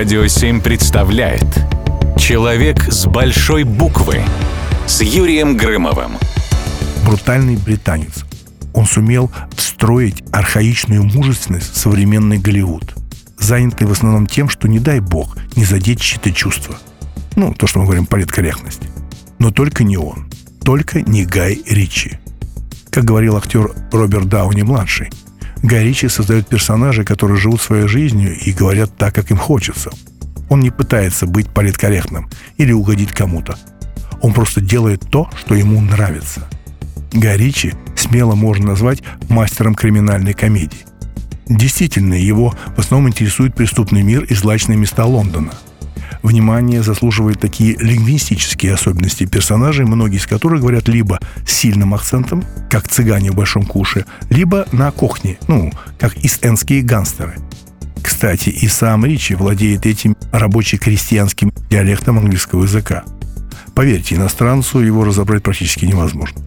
Радио 7 представляет Человек с большой буквы с Юрием Грымовым. Брутальный британец. Он сумел встроить архаичную мужественность в современный Голливуд, занятый в основном тем, что не дай бог не задеть чьи-то чувства. Ну, то, что мы говорим, политкорректность. Но только не он. Только не Гай Ричи. Как говорил актер Роберт Дауни-младший, Гай Ричи создает персонажей, которые живут своей жизнью и говорят так, как им хочется. Он не пытается быть политкорректным или угодить кому-то. Он просто делает то, что ему нравится. Гай Ричи смело можно назвать мастером криминальной комедии. Действительно, его в основном интересует преступный мир и злачные места Лондона – Внимание заслуживают такие лингвистические особенности персонажей, многие из которых говорят либо с сильным акцентом, как цыгане в Большом Куше, либо на кухне, ну, как ист-эндские гангстеры. Кстати, и сам Ричи владеет этим рабоче-крестьянским диалектом английского языка. Поверьте, иностранцу его разобрать практически невозможно.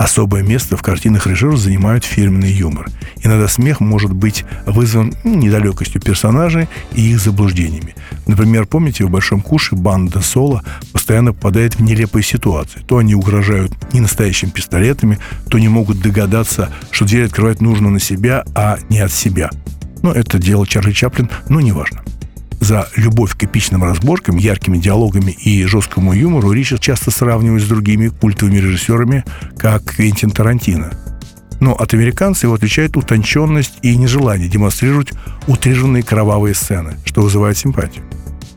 Особое место в картинах режиссера занимают фирменный юмор. Иногда смех может быть вызван недалекостью персонажей и их заблуждениями. Например, помните, в «Большом куше» банда Соло постоянно попадает в нелепые ситуации. То они угрожают не настоящими пистолетами, то не могут догадаться, что дверь открывать нужно на себя, а не от себя. Но это дело Чарли Чаплин, но неважно за любовь к эпичным разборкам, яркими диалогами и жесткому юмору Ричард часто сравнивают с другими культовыми режиссерами, как Квентин Тарантино. Но от американца его отличает утонченность и нежелание демонстрировать утрированные кровавые сцены, что вызывает симпатию.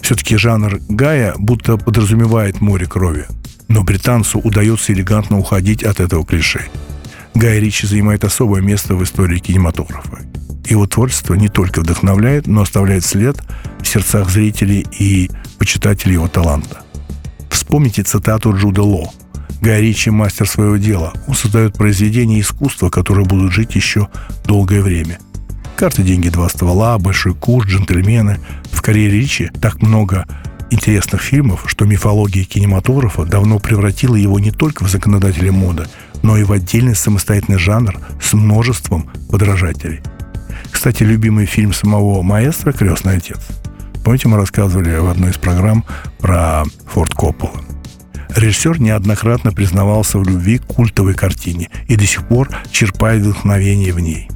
Все-таки жанр Гая будто подразумевает море крови. Но британцу удается элегантно уходить от этого клише. Гай Ричи занимает особое место в истории кинематографа. Его творчество не только вдохновляет, но оставляет след в сердцах зрителей и почитателей его таланта. Вспомните цитату Джуда Ло. Гай Ричи – мастер своего дела. Он создает произведения искусства, которые будут жить еще долгое время. «Карты, деньги, два ствола», «Большой куш», «Джентльмены». В карьере Ричи так много интересных фильмов, что мифология кинематографа давно превратила его не только в законодателя моды, но и в отдельный самостоятельный жанр с множеством подражателей – кстати, любимый фильм самого маэстро «Крестный отец». Помните, мы рассказывали в одной из программ про Форд Коппола. Режиссер неоднократно признавался в любви к культовой картине и до сих пор черпает вдохновение в ней.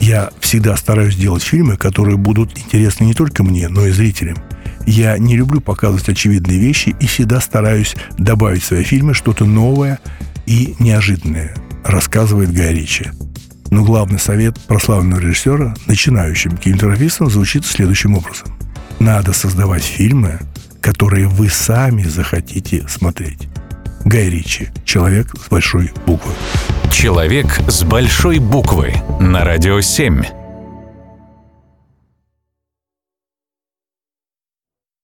Я всегда стараюсь делать фильмы, которые будут интересны не только мне, но и зрителям. Я не люблю показывать очевидные вещи и всегда стараюсь добавить в свои фильмы что-то новое и неожиданное, рассказывает Гай Ричи. Но главный совет прославленного режиссера начинающим кинематографистам звучит следующим образом. Надо создавать фильмы, которые вы сами захотите смотреть. Гай Ричи. Человек с большой буквы. Человек с большой буквы. На радио 7.